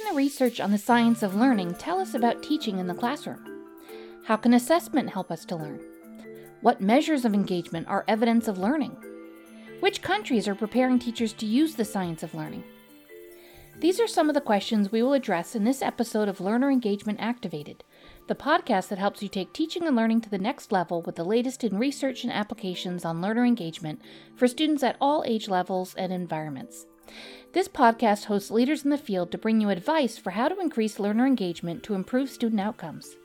can the research on the science of learning tell us about teaching in the classroom? How can assessment help us to learn? What measures of engagement are evidence of learning? Which countries are preparing teachers to use the science of learning? These are some of the questions we will address in this episode of Learner Engagement Activated, the podcast that helps you take teaching and learning to the next level with the latest in research and applications on learner engagement for students at all age levels and environments. This podcast hosts leaders in the field to bring you advice for how to increase learner engagement to improve student outcomes.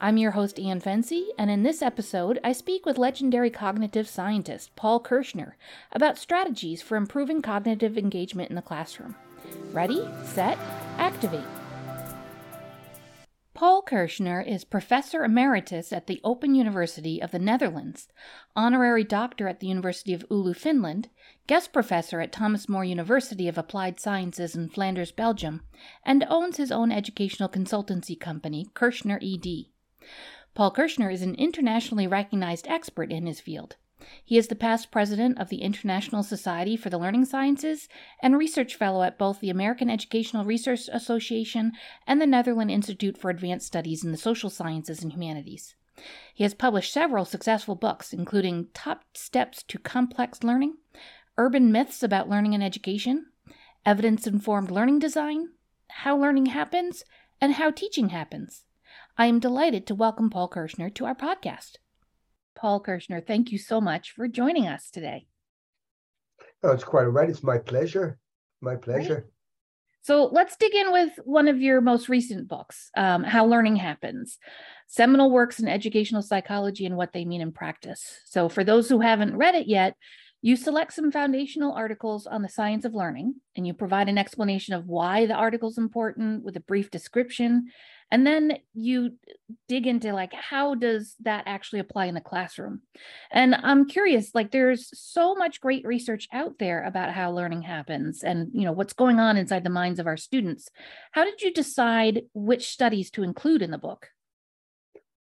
I'm your host, Ann Fency, and in this episode, I speak with legendary cognitive scientist Paul Kirschner about strategies for improving cognitive engagement in the classroom. Ready, set, activate. Paul Kirschner is Professor Emeritus at the Open University of the Netherlands, Honorary Doctor at the University of Oulu, Finland, Guest Professor at Thomas More University of Applied Sciences in Flanders, Belgium, and owns his own educational consultancy company, Kirschner ED. Paul Kirschner is an internationally recognized expert in his field. He is the past president of the International Society for the Learning Sciences and research fellow at both the American Educational Research Association and the Netherlands Institute for Advanced Studies in the Social Sciences and Humanities. He has published several successful books, including Ten Steps to Complex Learning, Urban Myths About Learning and Education, Evidence Informed Learning Design, How Learning Happens, and How Teaching Happens. I am delighted to welcome Paul Kirschner to our podcast. Paul Kirschner, thank you so much for joining us today. Oh, it's quite all right. It's my pleasure. My pleasure. Right. So let's dig in with one of your most recent books, um, How Learning Happens Seminal Works in Educational Psychology and What They Mean in Practice. So, for those who haven't read it yet, you select some foundational articles on the science of learning, and you provide an explanation of why the article is important with a brief description. And then you dig into like how does that actually apply in the classroom? And i'm curious like there's so much great research out there about how learning happens and you know what's going on inside the minds of our students. How did you decide which studies to include in the book?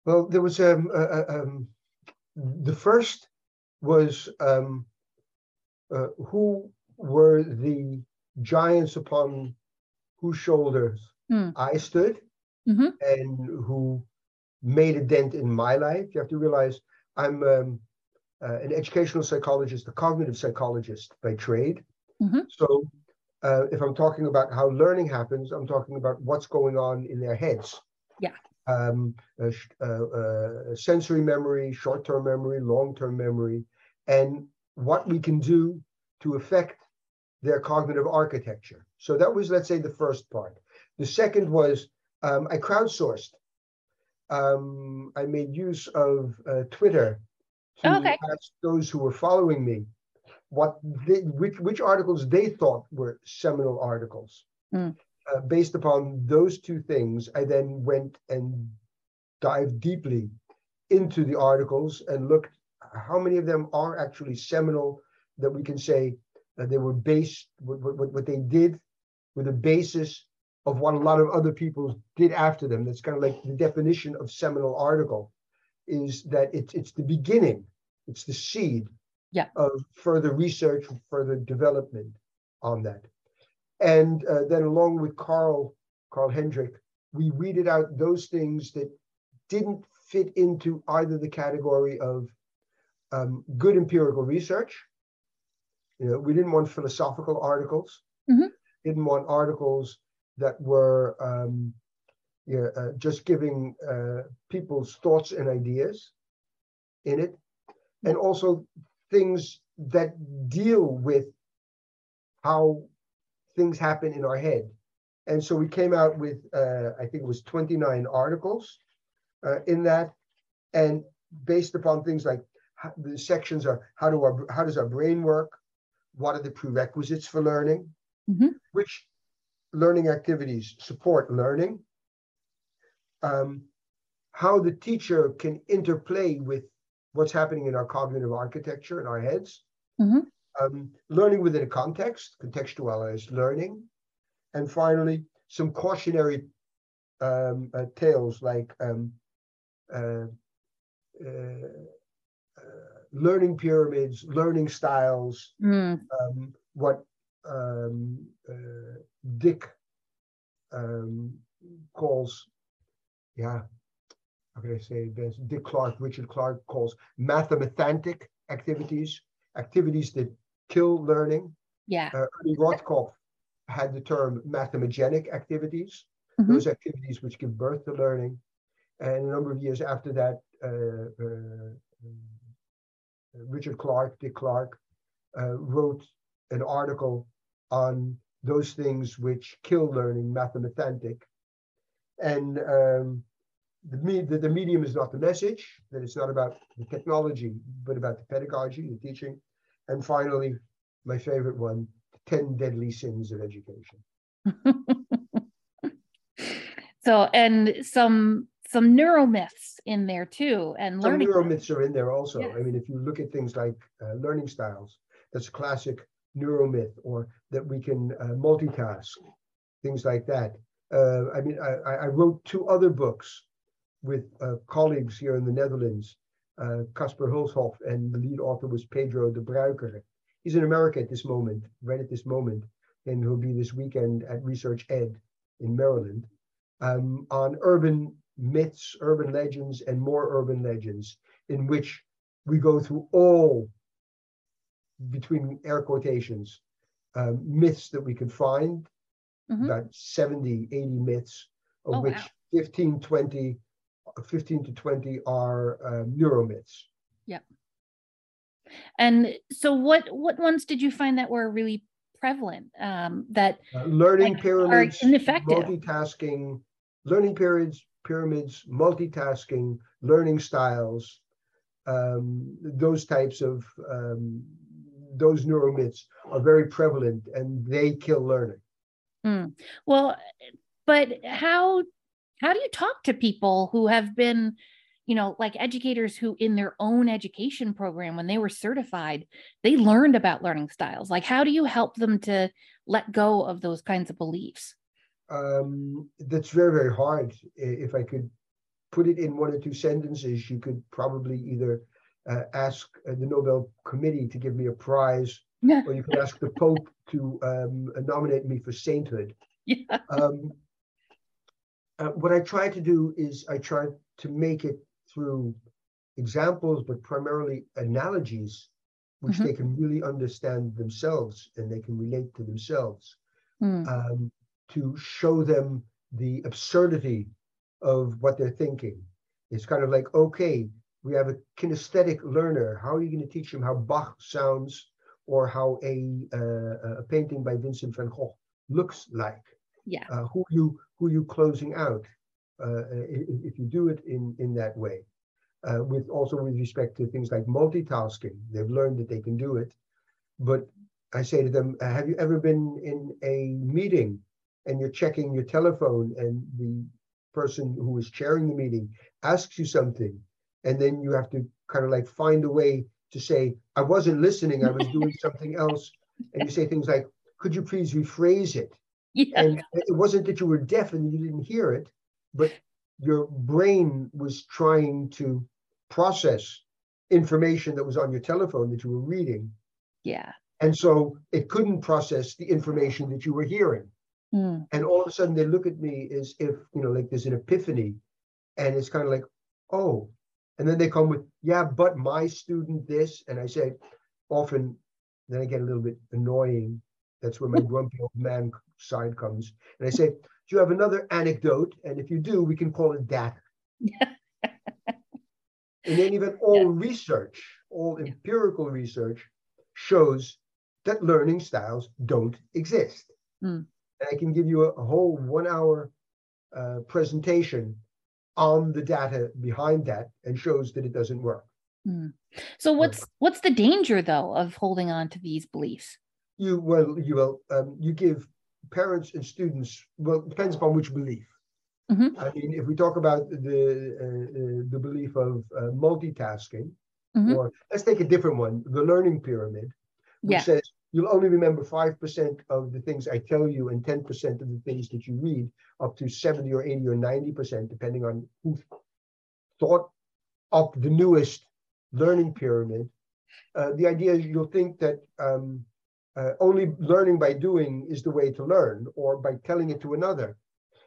Well there was um, uh, um the first was um, uh, who were the giants upon whose shoulders mm. I stood, mm-hmm. and who made a dent in my life. You have to realize I'm um, uh, an educational psychologist, a cognitive psychologist by trade. Mm-hmm. So uh, if I'm talking about how learning happens, I'm talking about what's going on in their heads. Yeah. Um, uh, uh, sensory memory, short-term memory, long-term memory, and what we can do to affect their cognitive architecture. So that was, let's say, the first part. The second was um, I crowdsourced. Um, I made use of uh, Twitter to okay. ask those who were following me what they, which which articles they thought were seminal articles. Mm. Uh, based upon those two things, I then went and dived deeply into the articles and looked how many of them are actually seminal that we can say that they were based what, what, what they did with the basis of what a lot of other people did after them. That's kind of like the definition of seminal article is that it's it's the beginning, it's the seed yeah. of further research, further development on that. And uh, then along with Carl, Carl Hendrick, we weeded out those things that didn't fit into either the category of um, good empirical research. You know, we didn't want philosophical articles. Mm-hmm. Didn't want articles that were um, yeah, uh, just giving uh, people's thoughts and ideas in it, and also things that deal with how things happen in our head. And so we came out with, uh, I think it was 29 articles uh, in that, and based upon things like the sections are how do our how does our brain work, what are the prerequisites for learning, mm-hmm. which learning activities support learning, um, how the teacher can interplay with what's happening in our cognitive architecture in our heads, mm-hmm. um, learning within a context, contextualized learning, and finally, some cautionary um, uh, tales like um, uh, uh, uh, learning pyramids, learning styles, mm. Um, what um, uh, Dick um, calls, yeah, how can I say this? Dick Clark, Richard Clark calls mathemathantic activities, activities that kill learning. Yeah. Uh, Ernie Rothkopf had the term mathemagenic activities, Mhm. those activities which give birth to learning. And a number of years after that, uh, uh, Richard Clark, Dick Clark, uh, wrote an article on those things which kill learning, mathemathantic. And um, the, the, the medium is not the message, that it's not about the technology, but about the pedagogy, the teaching. And finally, my favorite one, 10 deadly sins of education. so and some some neuromyths in there too and Some learning neuromyths are in there also. Yes. I mean, if you look at things like uh, learning styles, that's a classic neuromyth, or that we can uh, multitask, things like that. Uh, I mean, I, I I wrote two other books with uh, colleagues here in the Netherlands, uh, Casper Hulshof, and the lead author was Pedro De Bruyckere. He's in America at this moment, right at this moment, and he'll be this weekend at researchED in Maryland um, on urban myths, urban legends, and more urban legends, in which we go through all, between air quotations, um, myths that we can find, Mhm. about 70, 80 myths, of Oh, which wow. 15, 20, 15 to 20 are um, neuromyths. Yeah. And so what what ones did you find that were really prevalent um that Uh, learning Like, are pyramids, ineffective. multitasking, learning periods, pyramids, multitasking, learning styles, um, those types of um, those neuromyths are very prevalent and they kill learning. well but how how do you talk to people who have been you know like educators who in their own education program when they were certified they learned about learning styles? Like how do you help them to let go of those kinds of beliefs Um, that's very, very hard. If I could put it in one or two sentences, you could probably either uh, ask uh, the Nobel Committee to give me a prize, or you could ask the Pope to um, nominate me for sainthood. yeah Um, uh, what I try to do is I try to make it through examples, but primarily analogies, which Mhm. they can really understand themselves and they can relate to themselves, Mm, um, to show them the absurdity of what they're thinking. It's kind of like, okay, we have a kinesthetic learner. How are you going to teach him how Bach sounds or how a, uh, a painting by Vincent van Gogh looks like? yeah uh, who you who you closing out uh, if, if you do it in in that way uh, with also with respect to things like multitasking they've learned that they can do it but i say to them uh, have you ever been in a meeting and you're checking your telephone and the person who is chairing the meeting asks you something and then you have to kind of like find a way to say i wasn't listening i was doing something else and you say things like could you please rephrase it yeah and it wasn't that you were deaf and you didn't hear it, but your brain was trying to process information that was on your telephone that you were reading. yeah And so it couldn't process the information that you were hearing. Mm, And all of a sudden they look at me as if, you know, like there's an epiphany. And it's kind of like, oh. And then they come with, yeah, but my student this. And I say, often, then I get a little bit annoying. That's where my grumpy old man side comes. And I say, do you have another anecdote? And if you do, we can call it data. and then even all research, all Yeah. empirical research shows that learning styles don't exist. Mm. I can give you a, a whole one hour uh, presentation on the data behind that and shows that it doesn't work. mm. so what's what's the danger though of holding on to these beliefs You well, you will um, you give parents and students well it depends upon which belief. Mhm. I mean, if we talk about the uh, uh, the belief of uh, multitasking, Mhm. or let's take a different one, the learning pyramid, which Yeah. says you'll only remember five percent of the things I tell you and ten percent of the things that you read, up to seventy or eighty or ninety percent, depending on who thought up the newest learning pyramid. Uh, the idea is you'll think that um, uh, only learning by doing is the way to learn, or by telling it to another.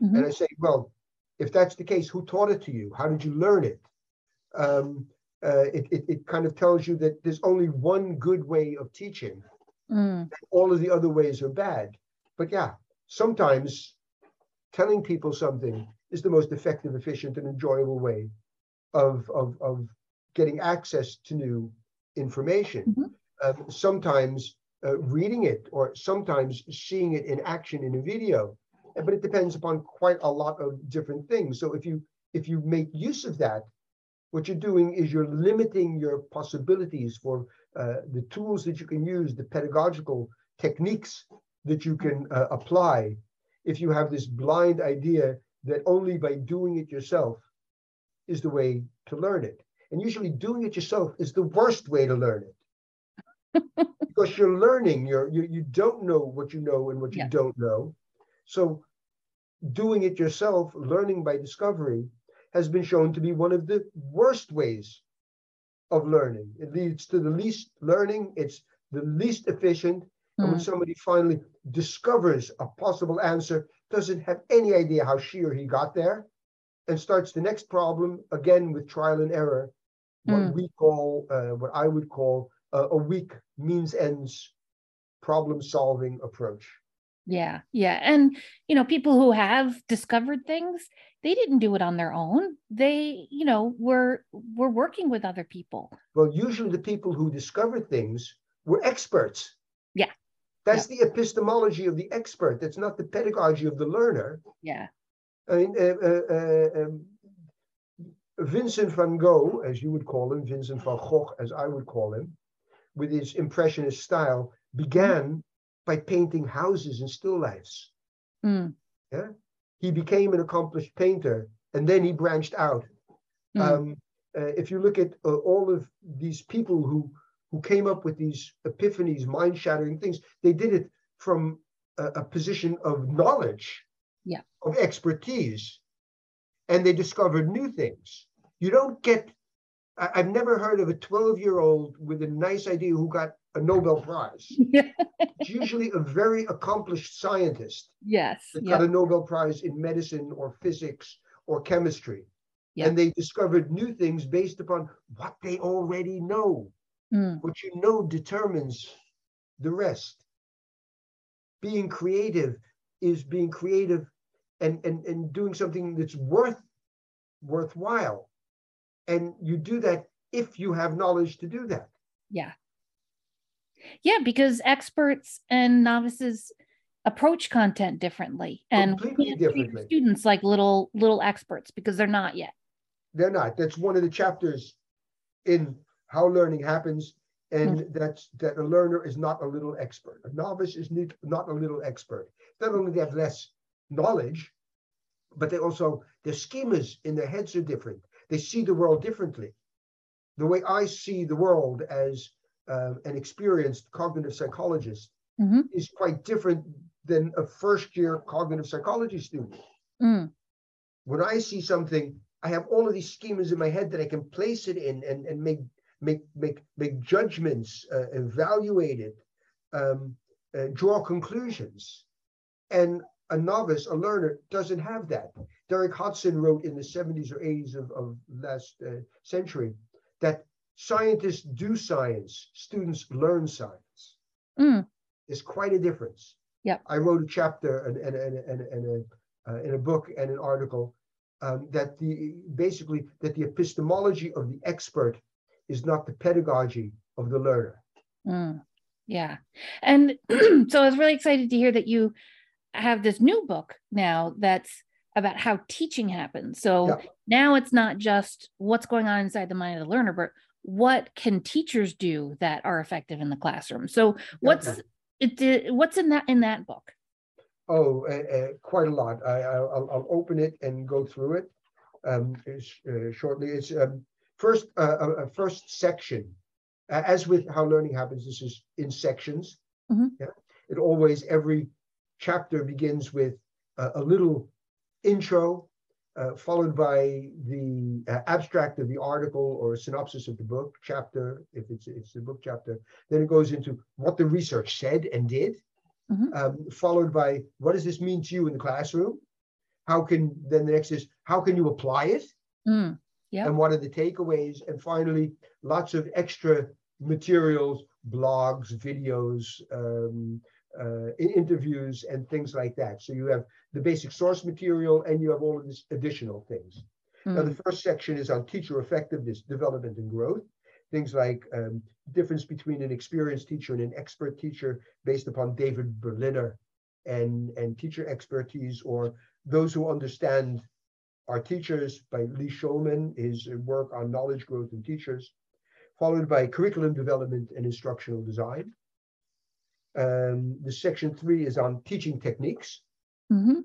Mm-hmm. And I say, well, if that's the case, who taught it to you? How did you learn it? Um, uh, it, it, it, kind of tells you that there's only one good way of teaching. Mm. all of the other ways are bad. But yeah, sometimes telling people something is the most effective, efficient, and enjoyable way of, of, of getting access to new information. Mm-hmm. Um, sometimes uh, reading it or sometimes seeing it in action in a video but it depends upon quite a lot of different things so if you if you make use of that what you're doing is you're limiting your possibilities for uh, the tools that you can use the pedagogical techniques that you can uh, apply. If you have this blind idea that only by doing it yourself is the way to learn it. And usually doing it yourself is the worst way to learn it. Because you're learning you're you, you don't know what you know and what you yeah. don't know. So doing it yourself learning by discovery has been shown to be one of the worst ways of learning it leads to the least learning it's the least efficient mm. and when hmm. somebody finally discovers a possible answer doesn't have any idea how she or he got there and starts the next problem again with trial and error what mm. we call uh, what i would call a, a weak means ends problem solving approach. Yeah, yeah. And, you know, people who have discovered things, they didn't do it on their own. They, you know, were were working with other people. Well, usually the people who discovered things were experts. Yeah. That's yeah. the epistemology of the expert. That's not the pedagogy of the learner. Yeah. I mean, uh, uh, uh, um, Vincent van Gogh, as you would call him, Vincent van Gogh, as I would call him, with his impressionist style began by painting houses and still lifes. Mm. Yeah, he became an accomplished painter, and then he branched out. Mm. Um, uh, if you look at uh, all of these people who who came up with these epiphanies, mind-shattering things, they did it from a, a position of knowledge, yeah, of expertise, and they discovered new things. You don't get I, have never heard of a 12 year old with a nice idea who got a Nobel Prize. it's usually a very accomplished scientist. Yes. That yep. got a Nobel Prize in medicine or physics or chemistry. Yep. And they discovered new things based upon what they already know. Mm. What you know determines the rest. Being creative is being creative and, and, and doing something that's worth worthwhile and you do that if you have knowledge to do that. Yeah. Yeah, because experts and novices approach content differently and differently. students like little little experts because they're not yet. They're not. That's one of the chapters in how learning happens and mm-hmm. that's that a learner is not a little expert. A novice is not a little expert. Not only they have less knowledge, but they also their schemas in their heads are different. They see the world differently. The way I see the world as uh, an experienced cognitive psychologist mm-hmm. is quite different than a first year cognitive psychology student. Mm. When I see something, I have all of these schemas in my head that I can place it in and, and make make make make judgments, uh, evaluate it, um, uh, draw conclusions. And a novice, a learner, doesn't have that. Derek Hodson wrote in the 70s or 80s of, of last uh, century that scientists do science, students learn science. Mm. There's quite a difference. Yeah. I wrote a chapter and, and, and, and, and a, uh, in a book and an article um, that the basically that the epistemology of the expert is not the pedagogy of the learner. Mm. Yeah. And so I was really excited to hear that you have this new book now that's about how teaching happens. So yeah. now it's not just what's going on inside the mind of the learner, but what can teachers do that are effective in the classroom. So what's it? What's in that in that book? Oh, uh, uh, quite a lot. I, will open it and go through it um, uh, shortly. It's um, first uh, a first section. as with how learning happens, this is in sections. Mm-hmm. Yeah, it always every chapter begins with uh, a little intro, uh, followed by the uh, abstract of the article or a synopsis of the book chapter, if it's it's the book chapter. Then it goes into what the research said and did, mm-hmm. um, followed by what does this mean to you in the classroom? how can then the next is how can you apply it? Mm. Yeah. And what are the takeaways? And finally, lots of extra materials, blogs, videos, um, uh, interviews, and things like that. So you have the basic source material and you have all of these additional things. Mm. Now, the hmm. first section is on teacher effectiveness, development, and growth. Things like um, difference between an experienced teacher and an expert teacher based upon David Berliner and, and teacher expertise, or those who understand our teachers by Lee Shulman, his work on knowledge growth in teachers, followed by curriculum development and instructional design. Um, the section three is on teaching techniques. Mm-hmm.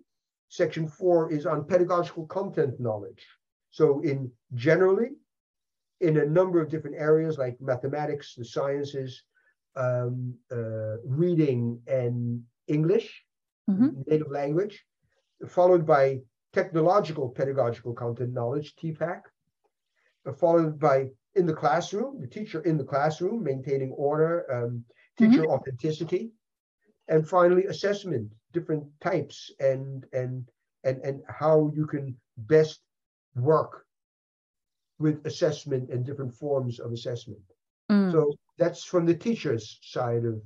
Section four is on pedagogical content knowledge. So in generally, in a number of different areas like mathematics, the sciences, um, uh, reading and English, mm-hmm. native language, followed by technological pedagogical content knowledge, TPACK, followed by in the classroom, the teacher in the classroom, maintaining order, um, teacher mm-hmm. authenticity, and finally assessment, different types and and and and how you can best work with assessment and different forms of assessment. Mm. So that's from the teacher's side of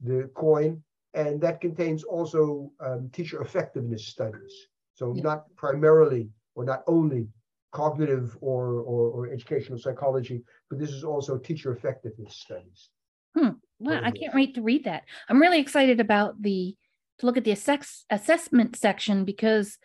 the coin, and that contains also um, teacher effectiveness studies. So yeah. not primarily or not only cognitive or, or, or, educational psychology, but this is also teacher effectiveness studies. Hmm. Wow, I can't wait to read that. I'm really excited about the to look at the assess, assessment section because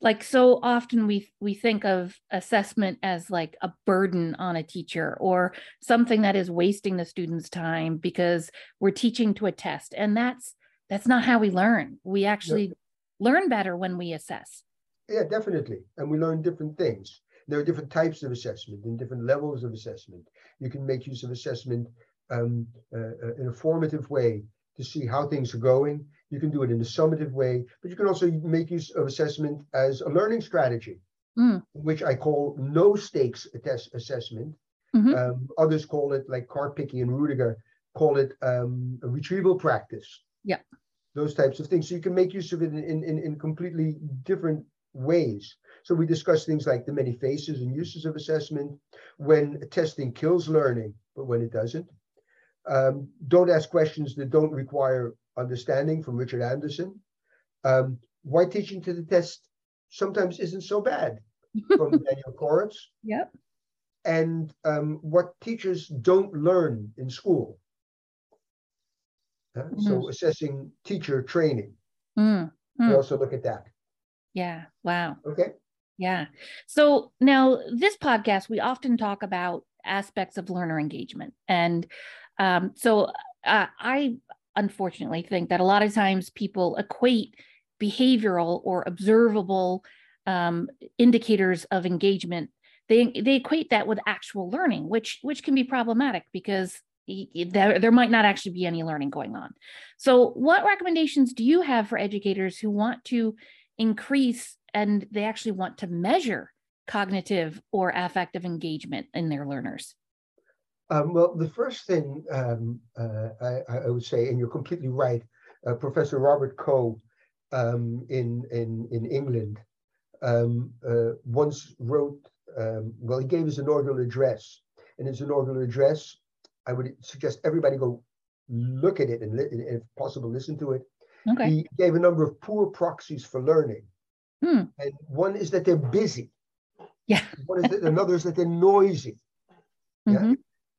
like so often we we think of assessment as like a burden on a teacher or something that is wasting the student's time because we're teaching to a test and that's that's not how we learn. We actually learn better when we assess. Yeah, definitely. And we learn different things. There are different types of assessment and different levels of assessment. You can make use of assessment um, uh, uh, in a formative way to see how things are going. You can do it in a summative way, but you can also make use of assessment as a learning strategy, mm. which I call no stakes assessment. Mm-hmm. Um, others call it, like Karpicke and Roediger, call it um, a retrieval practice. Yeah those types of things. So you can make use of it in, in, in completely different ways. So we discuss things like the many faces and uses of assessment, when testing kills learning, but when it doesn't. Um, don't ask questions that don't require understanding from Richard Anderson. Um, why teaching to the test sometimes isn't so bad from Daniel Koretz. Yep. And um, what teachers don't learn in school. Uh, mm. So assessing teacher training. Mm. Mm. We also look at that. Yeah. Wow. Okay. Yeah. So now this podcast, we often talk about aspects of learner engagement. And um, so uh, I unfortunately think that a lot of times people equate behavioral or observable um, indicators of engagement they they equate that with actual learning which which can be problematic because there, there might not actually be any learning going on. So, what recommendations do you have for educators who want to increase and they actually want to measure cognitive or affective engagement in their learners? Um, well, the first thing um, uh, I, I, would say, and you're completely right, uh, Professor Robert Coe um, in, in, in England um, uh, once wrote, um, well, he gave his inaugural address. In his inaugural address, I would suggest everybody go look at it and, if possible, listen to it. Okay. He gave a number of poor proxies for learning. Hmm. And one is that they're busy. Yeah. one is that another is that they're noisy. Yeah.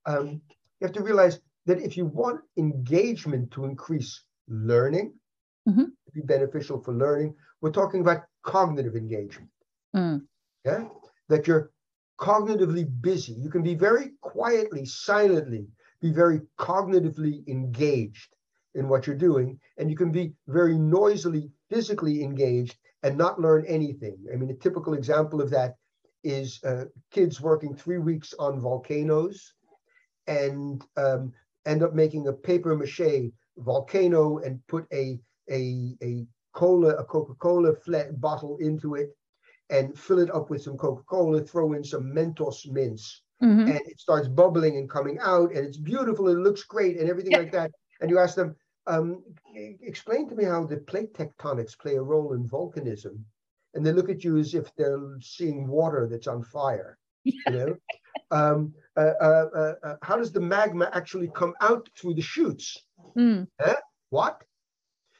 Um, you have to realize that if you want engagement to increase learning, mm-hmm. to be beneficial for learning, we're talking about cognitive engagement. Mm. Yeah. That you're cognitively busy. You can be very quietly, silently, be very cognitively engaged in what you're doing, and you can be very noisily, physically engaged and not learn anything. I mean, a typical example of that is uh, kids working three weeks on volcanoes and um, end up making a paper mache volcano and put a a a cola a coca-cola bottle into it and fill it up with some Coca-Cola, throw in some Mentos mints, mm-hmm. and it starts bubbling and coming out, and it's beautiful, it looks great, and everything like that. And you ask them, um, explain to me how the plate tectonics play a role in volcanism. and they look at you as if they're seeing water that's on fire. You know, um, uh, uh, uh, uh, how does the magma actually come out through the chutes? Mm. Huh? What?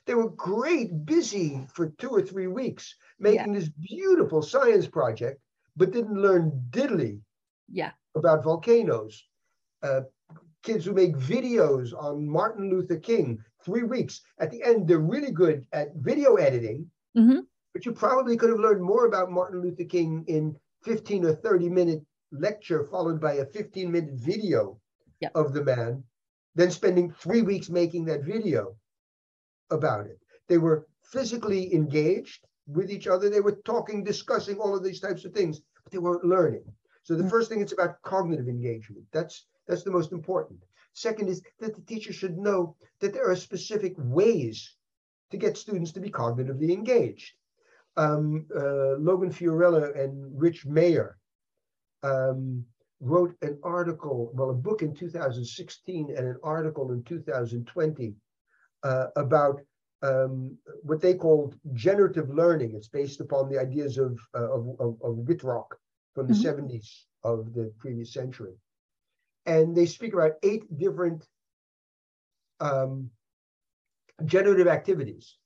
They were great, busy for two or three weeks making this beautiful science project, but didn't learn diddly Yeah. about volcanoes. Uh, kids who make videos on Martin Luther King, three weeks. At the end, they're really good at video editing, Mhm. but you probably could have learned more about Martin Luther King in 15 or 30 minute lecture followed by a 15 minute video Yep. of the man then spending three weeks making that video about it. They were physically engaged with each other. They were talking, discussing all of these types of things, but they weren't learning. So the Mm. first thing it's about cognitive engagement. That's that's the most important. Second is that the teacher should know that there are specific ways to get students to be cognitively engaged. Um, uh, Logan Fiorella and Rich Mayer um, wrote an article, well, a book in 2016 and an article in 2020 uh, about um, what they called generative learning. It's based upon the ideas of, uh, of, of, of Wittrock from the Mhm. 70s of the previous century. And they speak about eight different um, generative activities.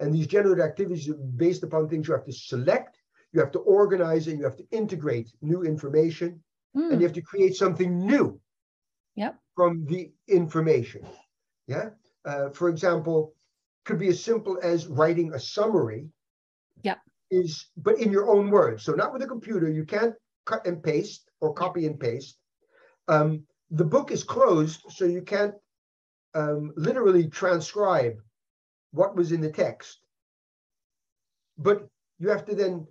And these generative activities are based upon things you have to select, you have to organize, it, you have to integrate new information, and Mm. you have to create something new Yep. from the information. Yeah. Uh, for example, could be as simple as writing a summary. Yep. Is but in your own words. So not with a computer. You can't cut and paste or copy and paste. Um, the book is closed, so you can't um, literally transcribe what was in the text. But you have to then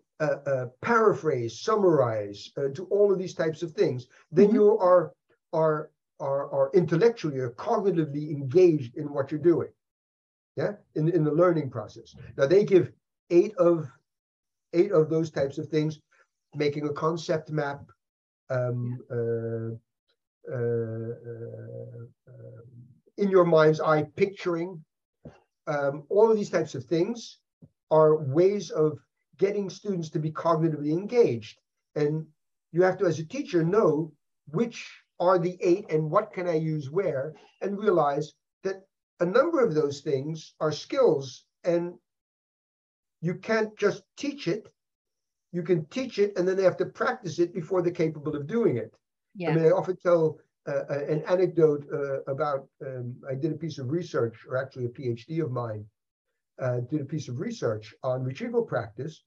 paraphrase, summarize, uh, do all of these types of things. Then Mhm. you are are are are intellectually or cognitively engaged in what you're doing. Yeah, in in the learning process. Now they give eight of eight of those types of things, making a concept map. Um, uh, uh, uh, in your mind's eye, picturing um, all of these types of things are ways of getting students to be cognitively engaged. And you have to, as a teacher, know which are the eight and what can I use where, and realize that a number of those things are skills and you can't just teach it. You can teach it and then they have to practice it before they're capable of doing it. I mean, I often tell uh, uh, an anecdote uh, about um, I did a piece of research, or actually a PhD of mine, uh, did a piece of research on retrieval practice.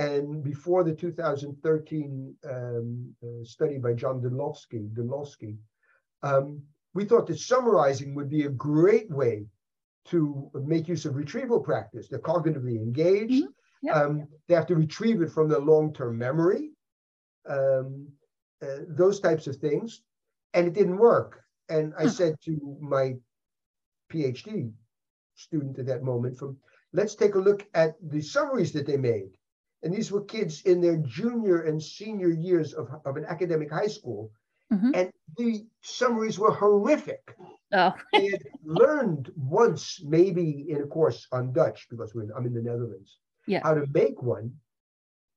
And before the 2013 um, uh, study by John Dunlosky, Dunlosky um, we thought that summarizing would be a great way to make use of retrieval practice. They're cognitively engaged. Mhm. Yep. Um, they have to retrieve it from their long-term memory. Um, uh, those types of things, and it didn't work. And I said to my PhD student at that moment, "From let's take a look at the summaries that they made." And these were kids in their junior and senior years of, of an academic high school, Mhm. and the summaries were horrific. Oh. They had learned once, maybe in a course on Dutch, because we're, I'm in the Netherlands, Yeah. how to make one.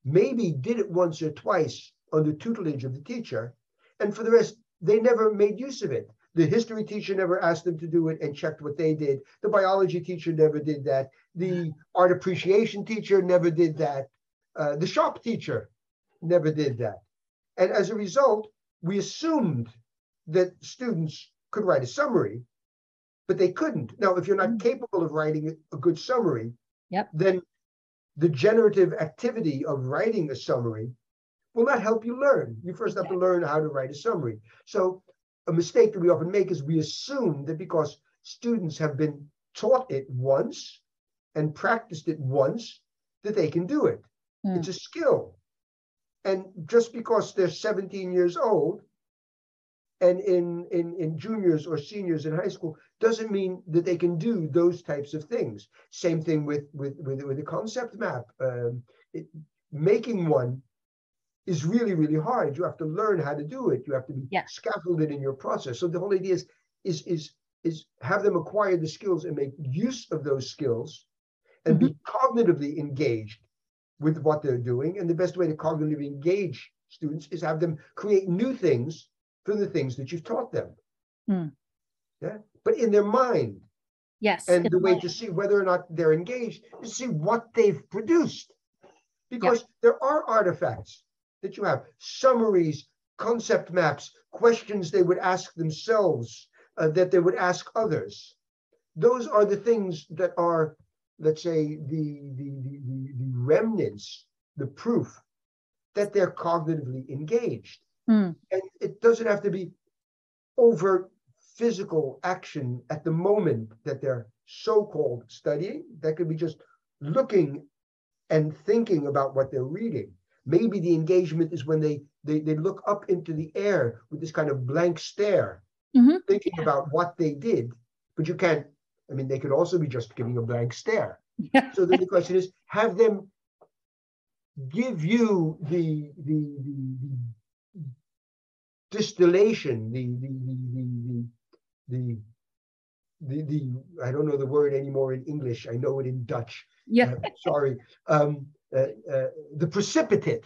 Maybe did it once or twice under tutelage of the teacher, and for the rest, they never made use of it. The history teacher never asked them to do it and checked what they did. The biology teacher never did that. The art appreciation teacher never did that. Uh, the shop teacher never did that. And as a result, we assumed that students could write a summary, but they couldn't. Now, if you're not Mm. capable of writing a good summary, Yep. then the generative activity of writing a summary will not help you learn. You first have to learn how to write a summary. So a mistake that we often make is we assume that because students have been taught it once and practiced it once, that they can do it. Mm. It's a skill. And just because they're 17 years old and in, in, in juniors or seniors in high school doesn't mean that they can do those types of things. Same thing with, with, with, with the concept map. Um, it, making one is really, really hard. You have to learn how to do it. You have to be Yeah. scaffolded in your process. So the whole idea is, is, is, is have them acquire the skills and make use of those skills and be cognitively engaged with what they're doing. And the best way to cognitively engage students is have them create new things from the things that you've taught them. Hmm. Yeah. But in their mind. Yes. And the way mind. to see whether or not they're engaged is to see what they've produced. Because yep. there are artifacts that you have, summaries, concept maps, questions they would ask themselves, uh, that they would ask others. Those are the things that are, let's say, the, the, the, the, remnants, the proof that they're cognitively engaged. Mm. And it doesn't have to be overt physical action at the moment that they're so-called studying. That could be just looking and thinking about what they're reading. Maybe the engagement is when they they, they look up into the air with this kind of blank stare, mm-hmm. thinking about what they did. But you can't, I mean, they could also be just giving a blank stare. So then the question is, have them give you the the, the, the distillation, the the the the the, the, the I don't know the word anymore in English. I know it in Dutch. Yeah. Uh, sorry. Um, uh, uh, the precipitate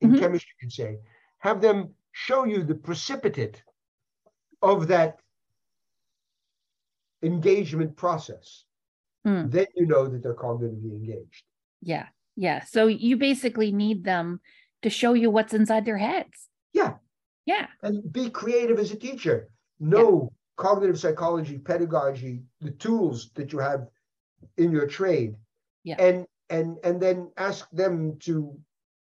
in Mhm. chemistry, you can say. Have them show you the precipitate of that engagement process. Mm. Then you know that they're cognitively engaged. Yeah. Yeah. So you basically need them to show you what's inside their heads. Yeah. Yeah. and be creative as a teacher. Know cognitive psychology, pedagogy, the tools that you have in your trade, Yeah. and and and then ask them to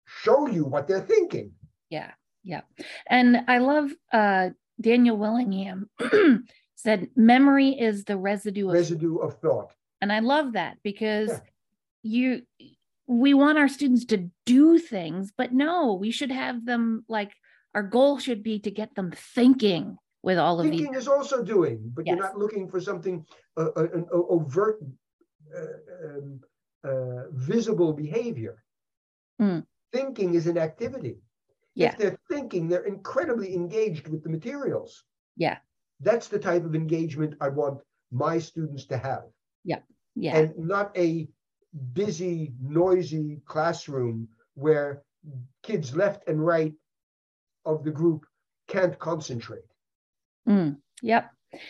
show you what they're thinking. Yeah. Yeah. And I love uh Daniel Willingham said memory is the residue of Residue of thought. and I love that because Yeah. you we want our students to do things, but no, we should have them like our goal should be to get them thinking with all of these. Thinking is also doing, but you're not looking for something uh, uh, an overt, uh, um, uh, visible behavior. Mm. Thinking is an activity. Yeah. If they're thinking, they're incredibly engaged with the materials. Yeah. That's the type of engagement I want my students to have. Yeah. Yeah. And not a busy, noisy classroom where kids left and right of the group can't concentrate. Mm, yep.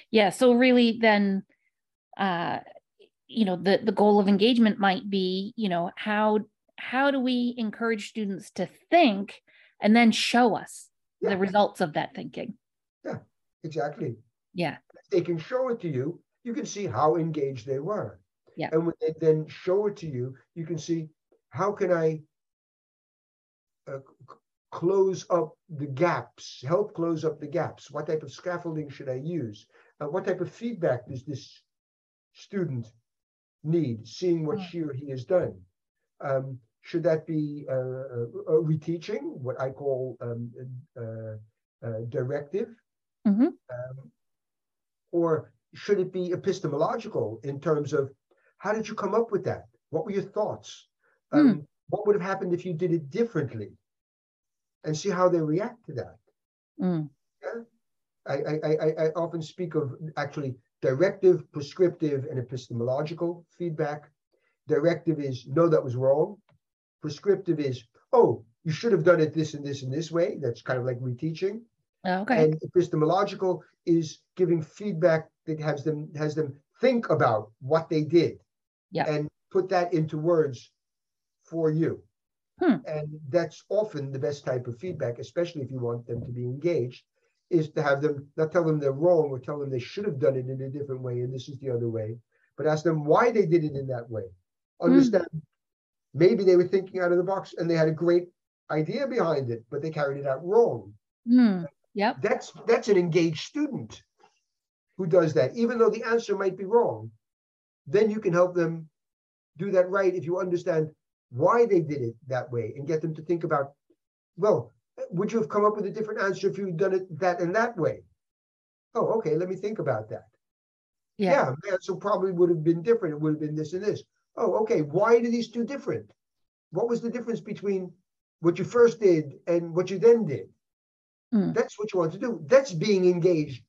Yeah. So really then uh you know the the goal of engagement might be, you know, how how do we encourage students to think and then show us Yeah. the results of that thinking. Exactly. Yeah. If they can show it to you, you can see how engaged they were. Yeah. And when they then show it to you, you can see how can I uh, close up the gaps, help close up the gaps. What type of scaffolding should I use? Uh, what type of feedback does this student need, seeing what Mm. she or he has done? Um, should that be uh, uh, reteaching, what I call um, uh, uh, directive? Mhm. Um, or should it be epistemological in terms of how did you come up with that? What were your thoughts? Um, What would have happened if you did it differently? And see how they react to that. Mm, I, I, I, I- I often speak of actually directive, prescriptive, and epistemological feedback. Directive is no, that was wrong. Prescriptive is oh, you should have done it this and this and this way. That's kind of like reteaching. Okay. And epistemological is giving feedback that has them has them think about what they did. Yeah. And put that into words for you. Hmm. And that's often the best type of feedback, especially if you want them to be engaged, is to have them not tell them they're wrong or tell them they should have done it in a different way and this is the other way, but ask them why they did it in that way. Understand maybe they were thinking out of the box and they had a great idea behind it, but they carried it out wrong Mm, yep. that's that's an engaged student who does that. Even though the answer might be wrong then you can help them do that right if you understand why they did it that way and get them to think about well would you have come up with a different answer if you'd done it that and that way? Oh okay let me think about that. Yeah. yeah the answer probably would have been different. It would have been this and this. Oh okay why are these two different? What was the difference between what you first did and what you then did Mm. that's what you want to do. That's being engaged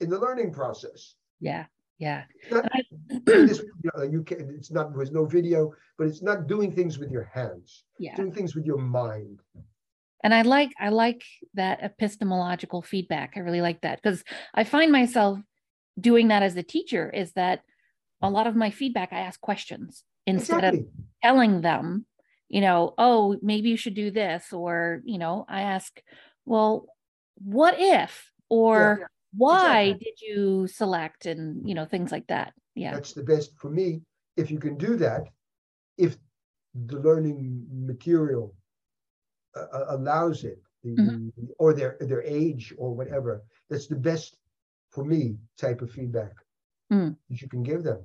in the learning process. Yeah. Yeah. Not, this, you, know, you can, it's not, there's no video, but it's not doing things with your hands. Yeah. Doing things with your mind. And I like, I like that epistemological feedback. I really like that because I find myself doing that as a teacher is that a lot of my feedback, I ask questions instead Exactly. of telling them, you know, oh, maybe you should do this. Or, you know, I ask, well, what if? Or why exactly. did you select? And, you know, things like that. Yeah. That's the best for me. If you can do that, if the learning material uh, uh, allows it, the, Mhm. or their their age or whatever, that's the best for me type of feedback Mm. that you can give them.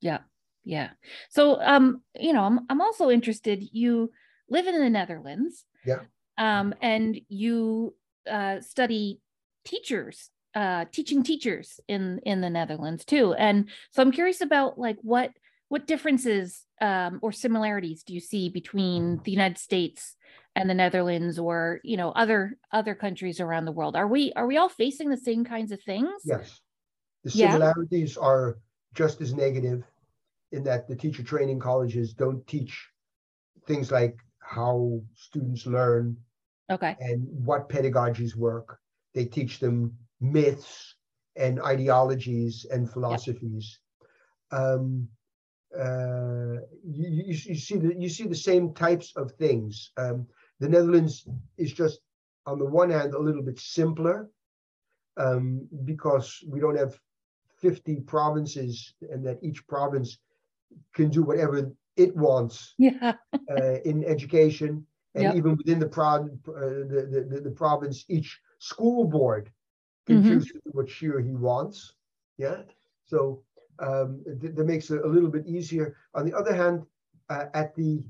Yeah. Yeah. So um, you know, I'm I'm also interested. You live in the Netherlands. Yeah. Um, and you uh study teachers, uh teaching teachers in in the Netherlands too. And so I'm curious about like what what differences um or similarities do you see between the United States and the Netherlands or you know other other countries around the world? Are we are we all facing the same kinds of things? Yes. The Yeah. similarities are just as negative in that the teacher training colleges don't teach things like how students learn Okay. and what pedagogies work. They teach them myths and ideologies and philosophies. Um, uh, you, you, you see the you see the same types of things. Um, the Netherlands is just on the one hand a little bit simpler um, because we don't have 50 provinces and that each province can do whatever it wants Yeah. uh, in education and Yep. even within the, pro- uh, the, the, the, province each school board can Mhm. choose what she or he wants yeah so um, th- that makes it a little bit easier on the other hand uh, at the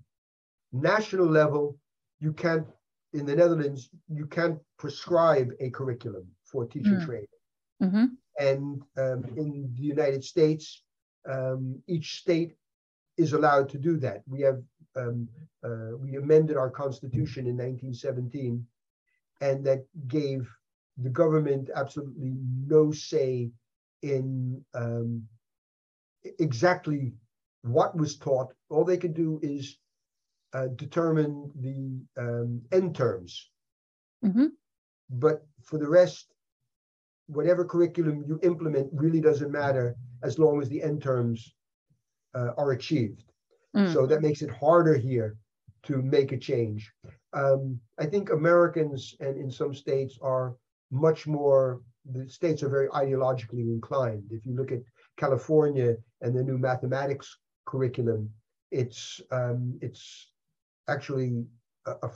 national level you can't in the netherlands you can't prescribe a curriculum for teacher Mm. training hmm and um, in the United States, um, each state is allowed to do that. We have um, uh, we amended our constitution in 1917, and that gave the government absolutely no say in um, exactly what was taught. All they could do is uh, determine the um, end terms, hmm but for the rest, whatever curriculum you implement really doesn't matter as long as the end terms uh, are achieved. Mm. So that makes it harder here to make a change. Um, I think Americans and in some states are much more, the states are very ideologically inclined. If you look at California and the new mathematics curriculum, it's um, it's actually a, a,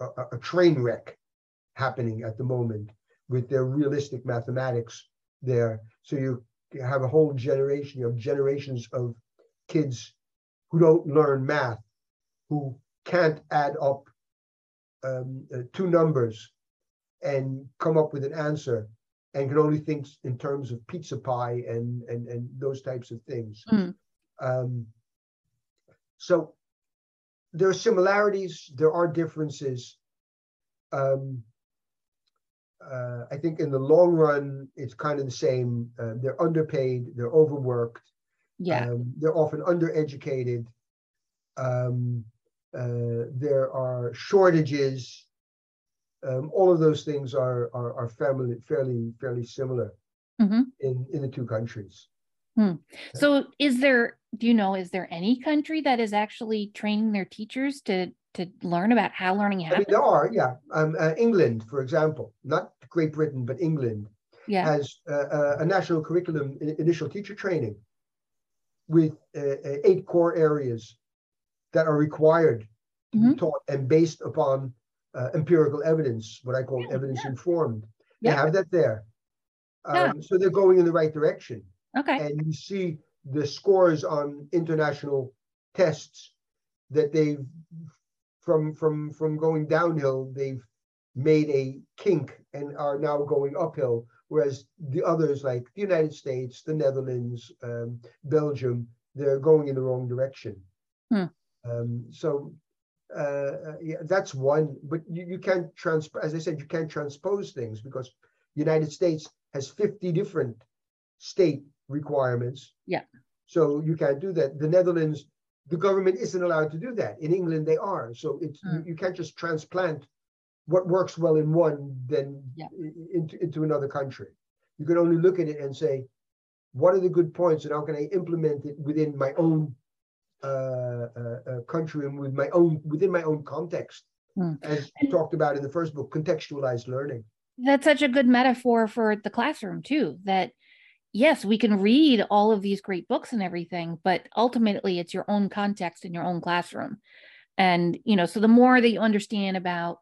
a- a train wreck happening at the moment with their realistic mathematics there. So you have a whole generation, you have generations of kids who don't learn math, who can't add up um, uh, two numbers and come up with an answer and can only think in terms of pizza pie and and, and those types of things. Mm. Um, so there are similarities, there are differences. Um, uh, I think in the long run, it's kind of the same. Uh, they're underpaid, they're overworked, Yeah. um, they're often undereducated. Um, uh, there are shortages. Um, all of those things are are, are family, fairly fairly similar hmm in in the two countries. So is there, do you know, is there any country that is actually training their teachers to to learn about how learning I mean, happens? there are, yeah. Um, uh, England, for example, not Great Britain, but England Yeah. has uh, uh, a national curriculum, initial teacher training, with uh, uh, eight core areas that are required to be Mhm. taught and based upon uh, empirical evidence, what I call Yeah, evidence informed. They have that there. Yeah. Um, so they're going in the right direction. Okay. And you see the scores on international tests that they've from from from going downhill, they've made a kink and are now going uphill. Whereas the others, like the United States, the Netherlands, um, Belgium, they're going in the wrong direction. Hmm. Um, so uh, uh, yeah, that's one. But you, you can't trans as I said, you can't transpose things because the United States has 50 different state requirements. Yeah. So you can't do that. The Netherlands, the government isn't allowed to do that. In England, they are. So it's Mm. you, you can't just transplant what works well in one then Yeah. into, into another country. You can only look at it and say, what are the good points and how can I implement it within my own uh, uh, uh, country and with my own within my own context, Mm. as And- talked about in the first book, contextualized learning. That's such a good metaphor for the classroom, too. That yes, we can read all of these great books and everything, but ultimately it's your own context in your own classroom. And, you know, so the more that you understand about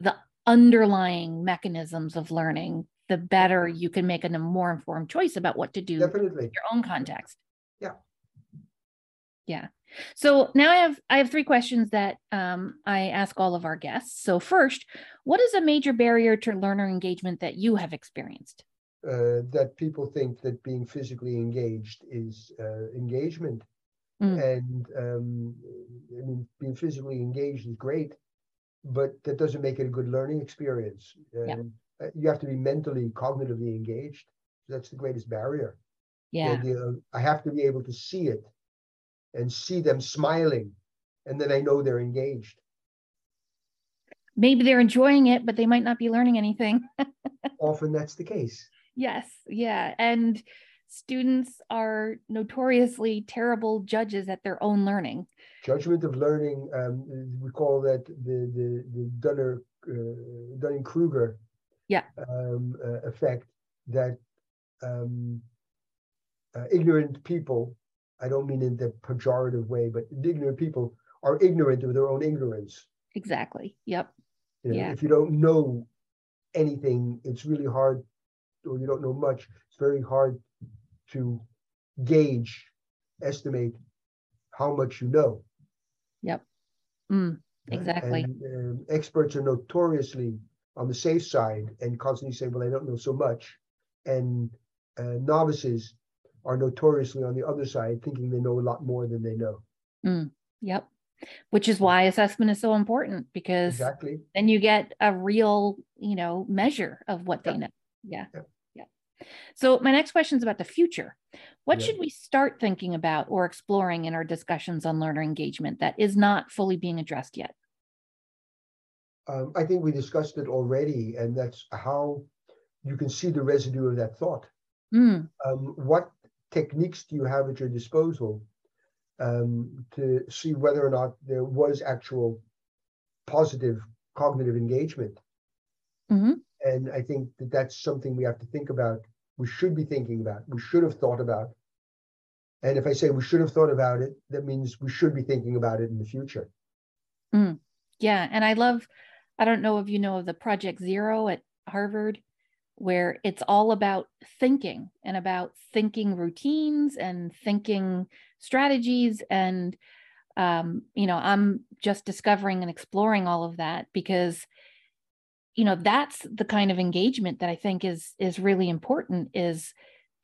the underlying mechanisms of learning, the better you can make a more informed choice about what to do in your own context. Yeah. Yeah. So now I have I have three questions that um, I ask all of our guests. So first, what is a major barrier to learner engagement that you have experienced? uh, that people think that being physically engaged is uh, engagement. Mm. And um, I mean, being physically engaged is great, but that doesn't make it a good learning experience. Yeah. Um, uh, You have to be mentally, cognitively engaged. That's the greatest barrier. Yeah. idea of, I have to be able to see it and see them smiling, and then I know they're engaged. Maybe they're enjoying it, but they might not be learning anything. Often that's the case. yes. Yeah. And students are notoriously terrible judges at their own learning. judgment of learning um, we call that the the the Dunner uh, Dunning Kruger Yeah. um, uh, effect that um, uh, ignorant people I don't mean in the pejorative way but ignorant people are ignorant of their own ignorance Exactly. Yep. you know, Yeah. if you don't know anything it's really hard or you don't know much it's very hard to gauge estimate how much you know Mm, Exactly. And um, experts are notoriously on the safe side and constantly say, well, I don't know so much. And uh, novices are notoriously on the other side, thinking they know a lot more than they know. Yep. Which is why assessment is so important because Exactly. then you get a real, you know, measure of what they know. Yeah. Yeah. So my next question is about the future. What Yeah. should we start thinking about or exploring in our discussions on learner engagement that is not fully being addressed yet? Um, I think we discussed it already, and that's how you can see the residue of that thought. Mm, Um, what techniques do you have at your disposal um, to see whether or not there was actual positive cognitive engagement? mhm. And I think that that's something we have to think about. We should be thinking about. We should have thought about. And if I say we should have thought about it, that means we should be thinking about it in the future. Yeah. And I love, I don't know if you know of the Project Zero at Harvard, where it's all about thinking and about thinking routines and thinking strategies. And, um, you know, I'm just discovering and exploring all of that because, you know, that's the kind of engagement that I think is is really important is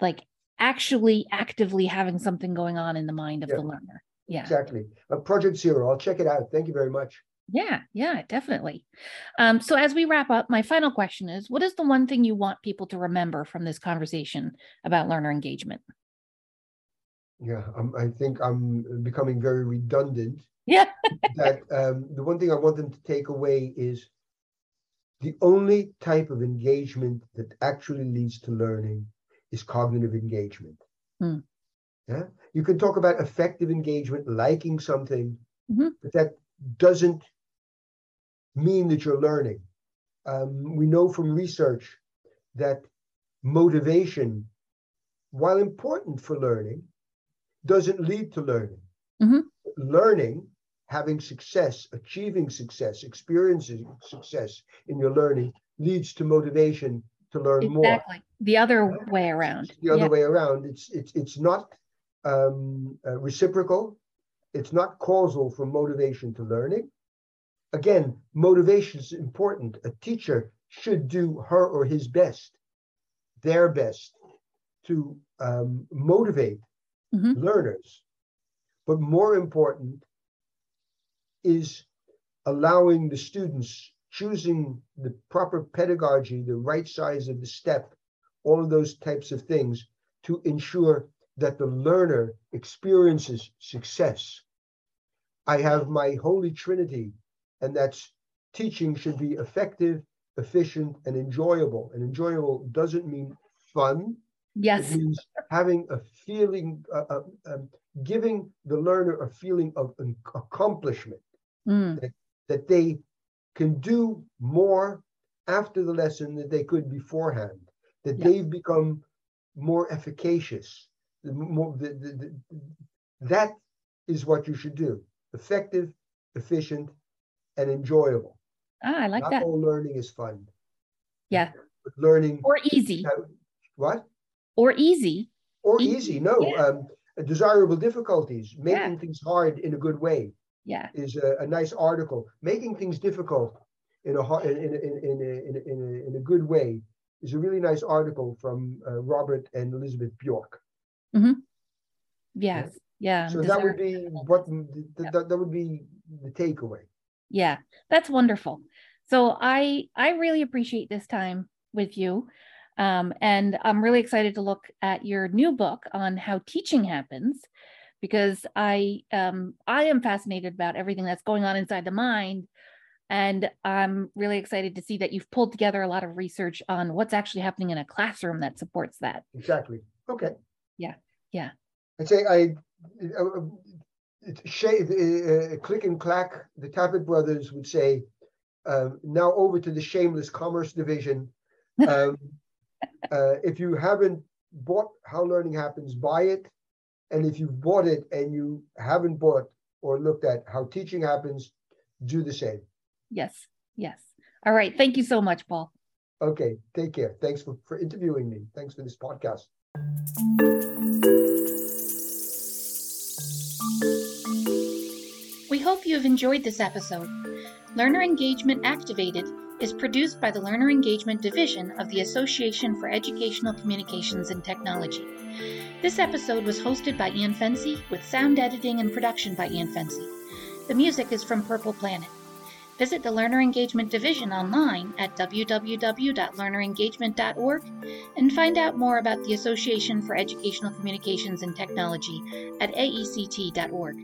like actually actively having something going on in the mind of Yeah. the learner. Yeah. Exactly. Uh, Project Zero. I'll check it out. Thank you very much. Yeah, yeah, definitely. Um, so as we wrap up, my final question is what is the one thing you want people to remember from this conversation about learner engagement? Yeah, I'm, I think I'm becoming very redundant. Yeah. that um, the one thing I want them to take away is the only type of engagement that actually leads to learning is cognitive engagement. Hmm. Yeah, you can talk about effective engagement, liking something, Mhm. but that doesn't mean that you're learning. Um, we know from research that motivation, while important for learning, doesn't lead to learning. Mhm. Learning, having success, achieving success, experiencing success in your learning leads to motivation to learn more. Exactly. The other way around. It's the other Yeah. way around. It's it's it's not um, uh, reciprocal. It's not causal from motivation to learning. Again, motivation is important. A teacher should do her or his best, their best, to um, motivate Mhm. learners. But more important is allowing the students choosing the proper pedagogy, the right size of the step, all of those types of things to ensure that the learner experiences success. I have my holy trinity, and that's teaching should be effective, efficient, and enjoyable. And enjoyable doesn't mean fun. Yes. It means having a feeling, uh, uh, um, giving the learner a feeling of accomplishment, Mm. that, that they can do more after the lesson than they could beforehand, that Yeah. they've become more efficacious. The more, the, the, the, that is what you should do effective, efficient, and enjoyable. Ah, I like Not that. all learning is fun. Yeah. But learning, Or easy. uh, what? Or easy. Or Easy, easy, no. yeah. Um, desirable difficulties, making Yeah. things hard in a good way Yeah. is a, a nice article. Making things difficult in a in in in in a, in a, in a, in a good way is a really nice article from uh, Robert and Elizabeth Bjork. Hmm. Yes. Yeah. So that would be what th- th- Yeah. that, that would be the takeaway. Yeah, that's wonderful. So I I really appreciate this time with you. Um, and I'm really excited to look at your new book on how teaching happens because I um I am fascinated about everything that's going on inside the mind. And I'm really excited to see that you've pulled together a lot of research on what's actually happening in a classroom that supports that. Exactly. Okay. Yeah, yeah. I'd say I. Uh, uh, uh, uh, click and clack. The Tappet brothers would say, um, now over to the shameless commerce division. Um, uh, if you haven't bought How Learning Happens, buy it. And if you've bought it and you haven't bought or looked at How Teaching Happens, do the same. Yes, yes. All right. Thank you so much, Paul. Okay, take care. Thanks for, for interviewing me. Thanks for this podcast. We hope you have enjoyed this episode. Learner Engagement Activated is produced by the Learner Engagement Division of the Association for Educational Communications and Technology. This episode was hosted by Ian Fency with sound editing and production by Ian Fency. The music is from Purple Planet. Visit the Learner Engagement Division online at www.learnerengagement.org and find out more about the Association for Educational Communications and Technology at aect.org.